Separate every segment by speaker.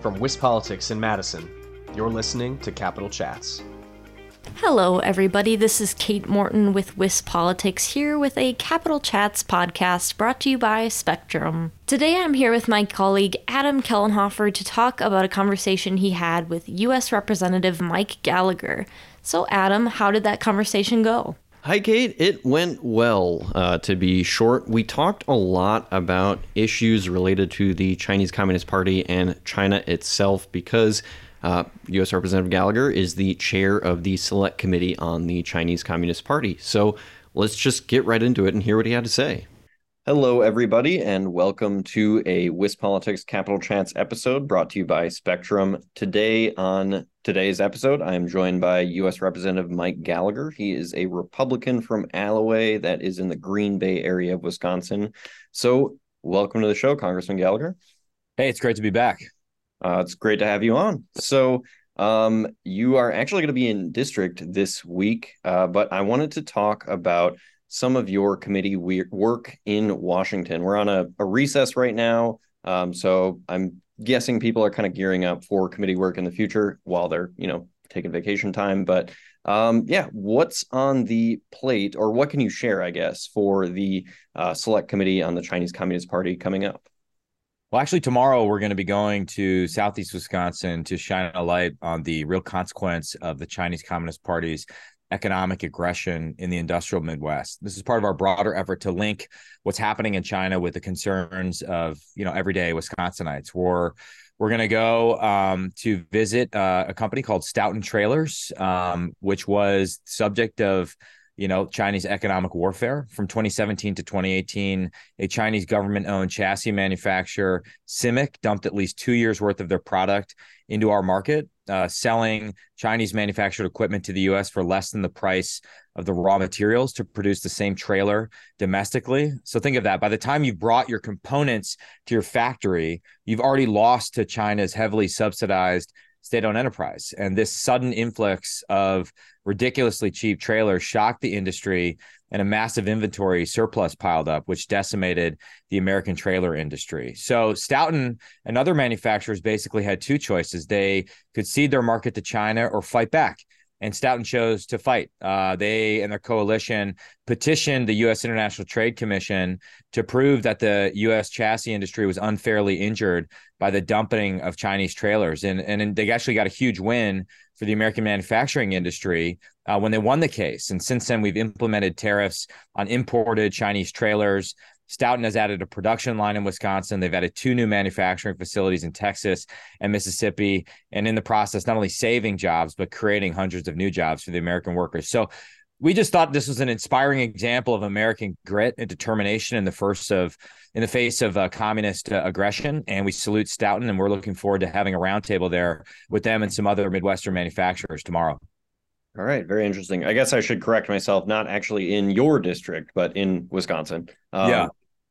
Speaker 1: From WisPolitics in Madison, you're listening to Capitol Chats.
Speaker 2: Hello, everybody. This is Kate Morton with WisPolitics here with a Capitol Chats podcast brought to you by Spectrum. Today I'm here with my colleague Adam Kellenhofer to talk about a conversation he had with U.S. Representative Mike Gallagher. So, Adam, how did that conversation go?
Speaker 3: Hi, Kate. It went well, uh, to be short. We talked a lot about issues related to the Chinese Communist Party and China itself because uh, U.S. Representative Gallagher is the chair of the Select Committee on the Chinese Communist Party. So let's just get right into it and hear what he had to say. Hello, everybody, and welcome to a WisPolitics Capitol Chats episode brought to you by Spectrum. Today, on today's episode, I am joined by U.S. Representative Mike Gallagher. He is a Republican from Allouez, that is in the Green Bay area of Wisconsin. So, welcome to the show, Congressman Gallagher.
Speaker 4: Hey, it's great to be back.
Speaker 3: Uh, it's great to have you on. So, um, you are actually going to be in district this week, uh, but I wanted to talk about some of your committee work in Washington. We're on a, a recess right now, um, so I'm guessing people are kind of gearing up for committee work in the future while they're you know taking vacation time. But um, yeah, what's on the plate, or what can you share, I guess, for the uh, select committee on the Chinese Communist Party coming up?
Speaker 4: Well, actually, tomorrow we're going to be going to Southeast Wisconsin to shine a light on the real consequence of the Chinese Communist Party's economic aggression in the industrial Midwest. This is part of our broader effort to link what's happening in China with the concerns of you know everyday Wisconsinites. We're we're going to go um, to visit uh, a company called Stoughton Trailers, um, which was subject of you know, Chinese economic warfare from 2017 to 2018. A Chinese government owned chassis manufacturer, CIMIC, dumped at least two years worth of their product into our market, uh, selling Chinese manufactured equipment to the US for less than the price of the raw materials to produce the same trailer domestically. So think of that. By the time you've brought your components to your factory, you've already lost to China's heavily subsidized state owned enterprise. And this sudden influx of ridiculously cheap trailers shocked the industry and a massive inventory surplus piled up, which decimated the American trailer industry. So Stoughton and other manufacturers basically had two choices. They could cede their market to China or fight back and Stoughton chose to fight. Uh, they and their coalition petitioned the U.S. International Trade Commission to prove that the U.S. chassis industry was unfairly injured by the dumping of Chinese trailers, and and they actually got a huge win for the American manufacturing industry uh, when they won the case. And since then, we've implemented tariffs on imported Chinese trailers. Stoughton has added a production line in Wisconsin. They've added two new manufacturing facilities in Texas and Mississippi, and in the process, not only saving jobs, but creating hundreds of new jobs for the American workers. So we just thought this was an inspiring example of American grit and determination in the first of in the face of uh, communist uh, aggression. And we salute Stoughton, and we're looking forward to having a roundtable there with them and some other Midwestern manufacturers tomorrow.
Speaker 3: All right, very interesting. I guess I should correct myself, not actually in your district, but in Wisconsin.
Speaker 4: Um, yeah.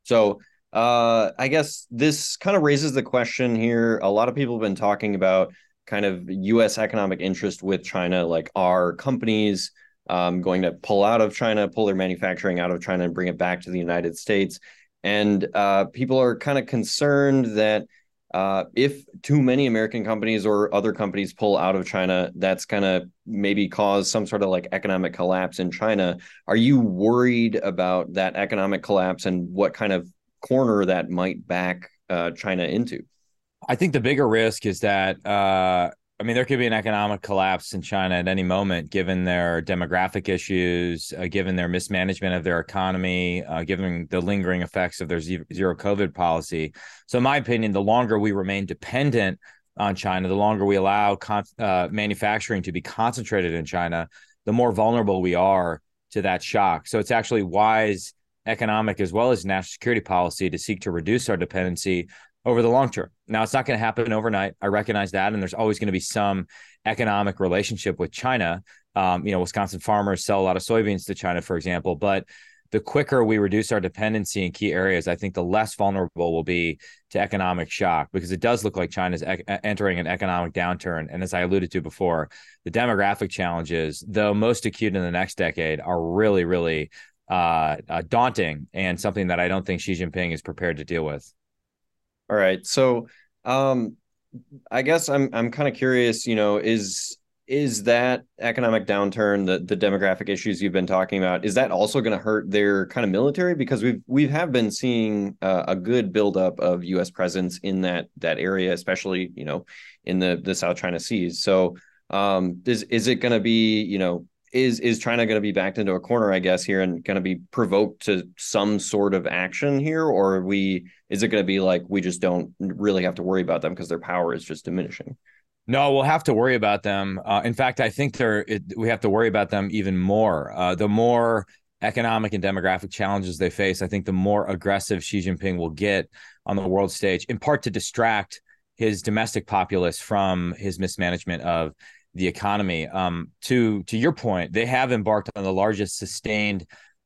Speaker 3: So uh, I guess this kind of raises the question here. A lot of people have been talking about kind of U.S. economic interest with China, like are companies um, going to pull out of China, pull their manufacturing out of China, and bring it back to the United States. And uh, people are kind of concerned that uh, if too many American companies or other companies pull out of China, that's going to maybe cause some sort of like economic collapse in China. Are you worried about that economic collapse and what kind of corner that might back uh, China into?
Speaker 4: I think the bigger risk is that uh, I mean, there could be an economic collapse in China at any moment, given their demographic issues, uh, given their mismanagement of their economy, uh, given the lingering effects of their zero COVID policy. So, in my opinion, the longer we remain dependent on China, the longer we allow con- uh, manufacturing to be concentrated in China, the more vulnerable we are to that shock. So, it's actually wise economic as well as national security policy to seek to reduce our dependency over the long term. Now, it's not going to happen overnight. I recognize that. And there's always going to be some economic relationship with China. Um, you know, Wisconsin farmers sell a lot of soybeans to China, for example. But the quicker we reduce our dependency in key areas, I think the less vulnerable we'll be to economic shock because it does look like China's e- entering an economic downturn. And as I alluded to before, the demographic challenges, though most acute in the next decade, are really, really uh, uh, daunting and something that I don't think Xi Jinping is prepared to deal with.
Speaker 3: All right. So, um, I guess I'm I'm kind of curious, you know, is is that economic downturn, the the demographic issues you've been talking about, is that also going to hurt their kind of military? Because we've we have been seeing uh, a good buildup of U.S. presence in that that area, especially you know in the the South China Seas. So um, is is it going to be you know is is China going to be backed into a corner, I guess, here and going to be provoked to some sort of action here, or we is it going to be like we just don't really have to worry about them because their power is just diminishing?
Speaker 4: No, we'll have to worry about them. Uh, in fact, I think they're it, we have to worry about them even more. Uh, the more economic and demographic challenges they face, I think the more aggressive Xi Jinping will get on the world stage, in part to distract his domestic populace from his mismanagement of the economy. Um, to to your point, they have embarked on the largest sustained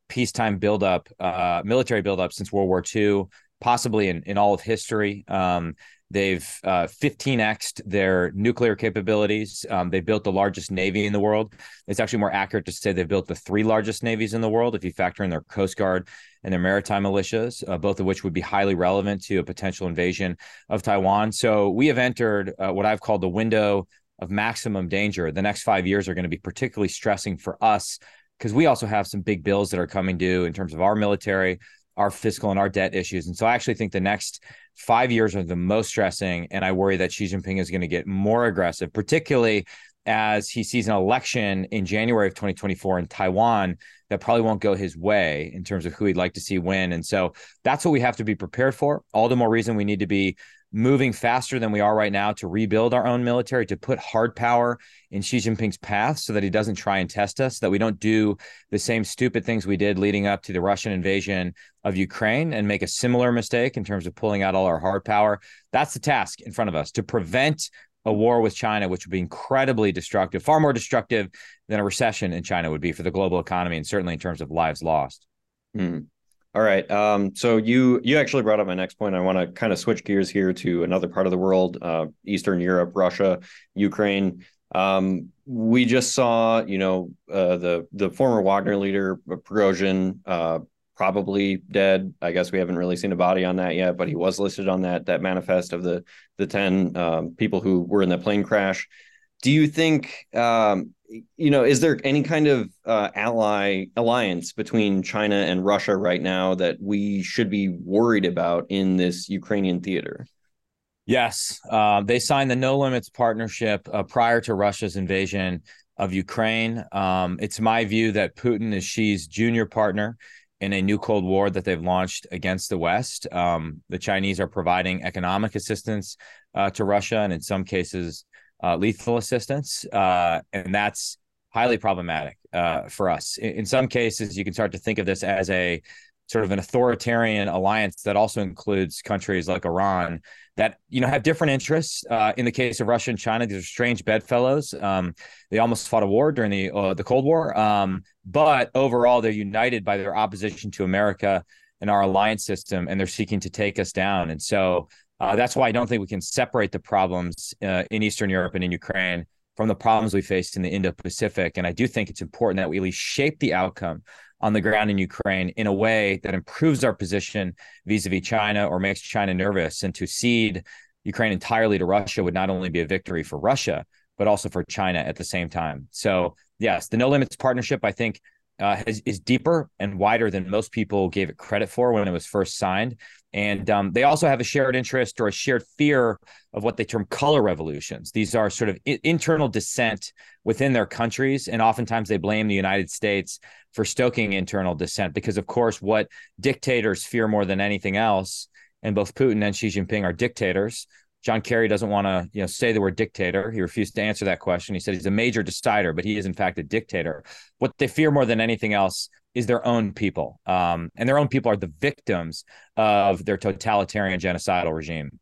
Speaker 4: peacetime buildup, uh, military buildup since World War II, possibly in, in all of history. Um, they've uh, 15xed their nuclear capabilities. Um, they built the largest navy in the world. It's actually more accurate to say they've built the three largest navies in the world if you factor in their Coast Guard and their maritime militias, uh, both of which would be highly relevant to a potential invasion of Taiwan. So we have entered uh, what I've called the window of maximum danger. The next five years are going to be particularly stressing for us because we also have some big bills that are coming due in terms of our military, our fiscal, and our debt issues. And so I actually think the next five years are the most stressing. And I worry that Xi Jinping is going to get more aggressive, particularly as he sees an election in January of 2024 in Taiwan that probably won't go his way in terms of who he'd like to see win. And so that's what we have to be prepared for. All the more reason we need to be moving faster than we are right now to rebuild our own military, to put hard power in Xi Jinping's path so that he doesn't try and test us, that we don't do the same stupid things we did leading up to the Russian invasion of Ukraine and make a similar mistake in terms of pulling out all our hard power. That's the task in front of us to prevent a war with China, which would be incredibly destructive, far more destructive than a recession in China would be for the global economy and certainly in terms of lives lost.
Speaker 3: Mm. All right. Um, so you you actually brought up my next point. I want to kind of switch gears here to another part of the world, uh, Eastern Europe, Russia, Ukraine. Um, we just saw, you know, uh, the the former Wagner leader Prigozhin, uh, probably dead. I guess we haven't really seen a body on that yet, but he was listed on that that manifest of the the ten um, people who were in the plane crash. Do you think um, you know, is there any kind of uh, ally alliance between China and Russia right now that we should be worried about in this Ukrainian theater?
Speaker 4: Yes, uh, they signed the No Limits partnership uh, prior to Russia's invasion of Ukraine. Um, it's my view that Putin is Xi's junior partner in a new Cold War that they've launched against the West. Um, the Chinese are providing economic assistance uh, to Russia, and in some cases, uh, lethal assistance, uh, and that's highly problematic uh, for us. In, in, some cases, you can start to think of this as a sort of an authoritarian alliance that also includes countries like Iran that you know have different interests. Uh, in the case of Russia and China, these are strange bedfellows. Um, they almost fought a war during the uh, the Cold War, um, but overall, they're united by their opposition to America and our alliance system, and they're seeking to take us down. And so uh, that's why I don't think we can separate the problems uh, in Eastern Europe and in Ukraine from the problems we faced in the Indo Pacific. And I do think it's important that we at least shape the outcome on the ground in Ukraine in a way that improves our position vis a vis China or makes China nervous. And to cede Ukraine entirely to Russia would not only be a victory for Russia, but also for China at the same time. So, yes, the No Limits partnership, I think, uh, has, is deeper and wider than most people gave it credit for when it was first signed. And um, they also have a shared interest or a shared fear of what they term color revolutions. These are sort of I- internal dissent within their countries. And oftentimes they blame the United States for stoking internal dissent because, of course, what dictators fear more than anything else, and both Putin and Xi Jinping are dictators, John Kerry doesn't want to, you know, say the word dictator. He refused to answer that question. He said he's a major decider, but he is in fact a dictator. What they fear more than anything else is their own people, um, and their own people are the victims of their totalitarian genocidal regime.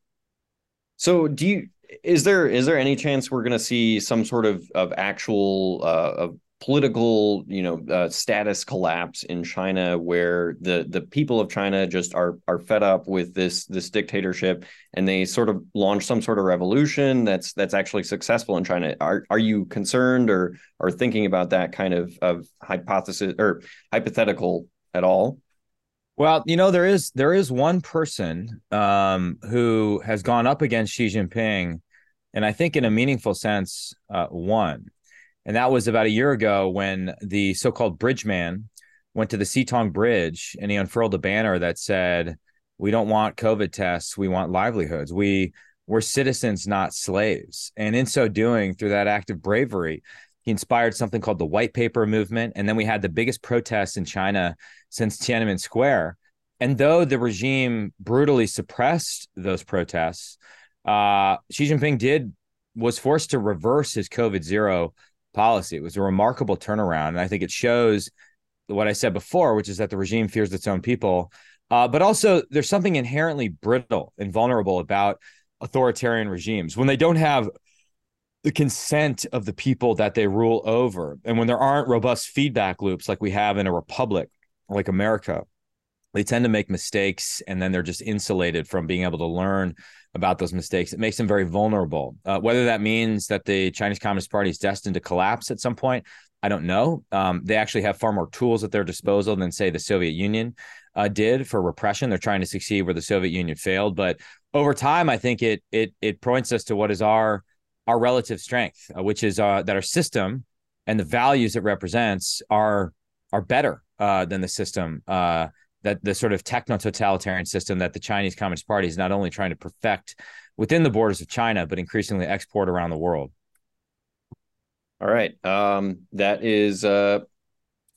Speaker 3: So, do you? Is there is there any chance we're going to see some sort of of actual uh, of political you know uh, status collapse in China where the the people of China just are are fed up with this this dictatorship and they sort of launch some sort of revolution that's that's actually successful in China are are you concerned or are thinking about that kind of of hypothesis or hypothetical at all
Speaker 4: well you know there is there is one person um, who has gone up against Xi Jinping and I think in a meaningful sense, uh, won. And that was about a year ago when the so-called bridge man went to the Sitong Bridge and he unfurled a banner that said, "We don't want COVID tests. We want livelihoods. We we're citizens, not slaves." And in so doing, through that act of bravery, he inspired something called the White Paper Movement. And then we had the biggest protests in China since Tiananmen Square. And though the regime brutally suppressed those protests, uh, Xi Jinping did was forced to reverse his COVID zero policy. It was a remarkable turnaround, and I think it shows what I said before, which is that the regime fears its own people. Uh, but also, there's something inherently brittle and vulnerable about authoritarian regimes when they don't have the consent of the people that they rule over, and when there aren't robust feedback loops like we have in a republic like America. They tend to make mistakes, and then they're just insulated from being able to learn about those mistakes. It makes them very vulnerable. Uh, whether that means that the Chinese Communist Party is destined to collapse at some point, I don't know. Um, they actually have far more tools at their disposal than, say, the Soviet Union uh, did for repression. They're trying to succeed where the Soviet Union failed. But over time, I think it it it points us to what is our our relative strength, uh, which is uh, that our system and the values it represents are are better uh, than the system uh, that the sort of techno totalitarian system that the Chinese Communist Party is not only trying to perfect within the borders of China, but increasingly export around the world.
Speaker 3: All right. Um, that is uh,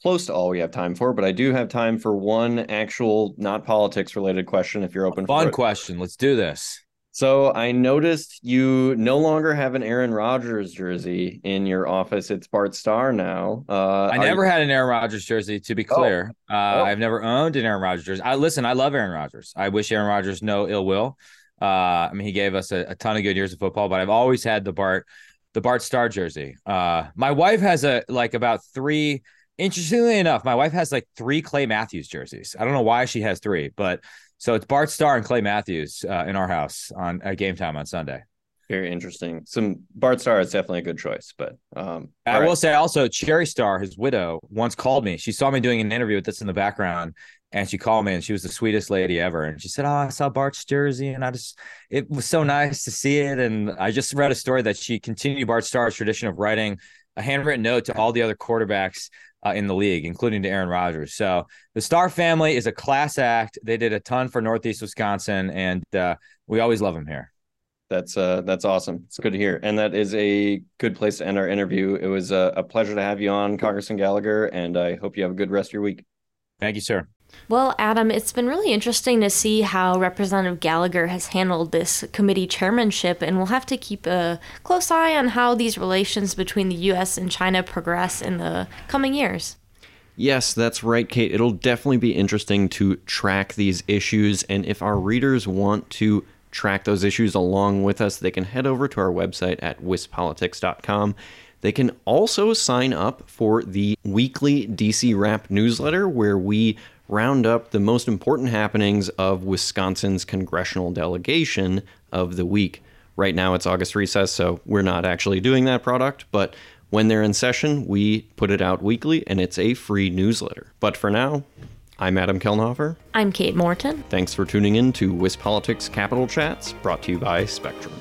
Speaker 3: close to all we have time for, but I do have time for one actual not politics related question if you're open
Speaker 4: Fun
Speaker 3: for it.
Speaker 4: question. Let's do this.
Speaker 3: So I noticed you no longer have an Aaron Rodgers jersey in your office. It's Bart Starr now. Uh,
Speaker 4: I never you... had an Aaron Rodgers jersey, to be clear. Oh. Uh, oh. I've never owned an Aaron Rodgers jersey. I listen. I love Aaron Rodgers. I wish Aaron Rodgers no ill will. Uh, I mean, he gave us a, a, ton of good years of football, but I've always had the Bart, the Bart Starr jersey. Uh, my wife has a like about three. Interestingly enough, my wife has like three Clay Matthews jerseys. I don't know why she has three, but so it's Bart Starr and Clay Matthews uh, in our house on at game time on Sunday.
Speaker 3: Very interesting. Some Bart Starr is definitely a good choice, but um,
Speaker 4: I right. will say also Cherry Starr, his widow, once called me. She saw me doing an interview with this in the background, and she called me, and she was the sweetest lady ever. And she said, "Oh, I saw Bart's jersey, and I just it was so nice to see it." And I just read a story that she continued Bart Starr's tradition of writing a handwritten note to all the other quarterbacks uh, in the league, including to Aaron Rodgers. So the Starr family is a class act. They did a ton for Northeast Wisconsin, and uh, we always love them here.
Speaker 3: That's uh, that's awesome. It's good to hear, and that is a good place to end our interview. It was a, a pleasure to have you on, Congressman Gallagher, and I hope you have a good rest of your week.
Speaker 4: Thank you, sir.
Speaker 2: Well, Adam, it's been really interesting to see how Representative Gallagher has handled this committee chairmanship, and we'll have to keep a close eye on how these relations between the U.S. and China progress in the coming years.
Speaker 3: Yes, that's right, Kate. It'll definitely be interesting to track these issues, and if our readers want to track those issues along with us, they can head over to our website at wispolitics.com. They can also sign up for the weekly DC Wrap newsletter, where we round up the most important happenings of Wisconsin's congressional delegation of the week. Right now it's August recess, so we're not actually doing that product, but when they're in session, we put it out weekly and it's a free newsletter. But for now, I'm Adam Kellenhofer.
Speaker 2: I'm Kate Morton.
Speaker 3: Thanks for tuning in to WisPolitics Capitol Chats, brought to you by Spectrum.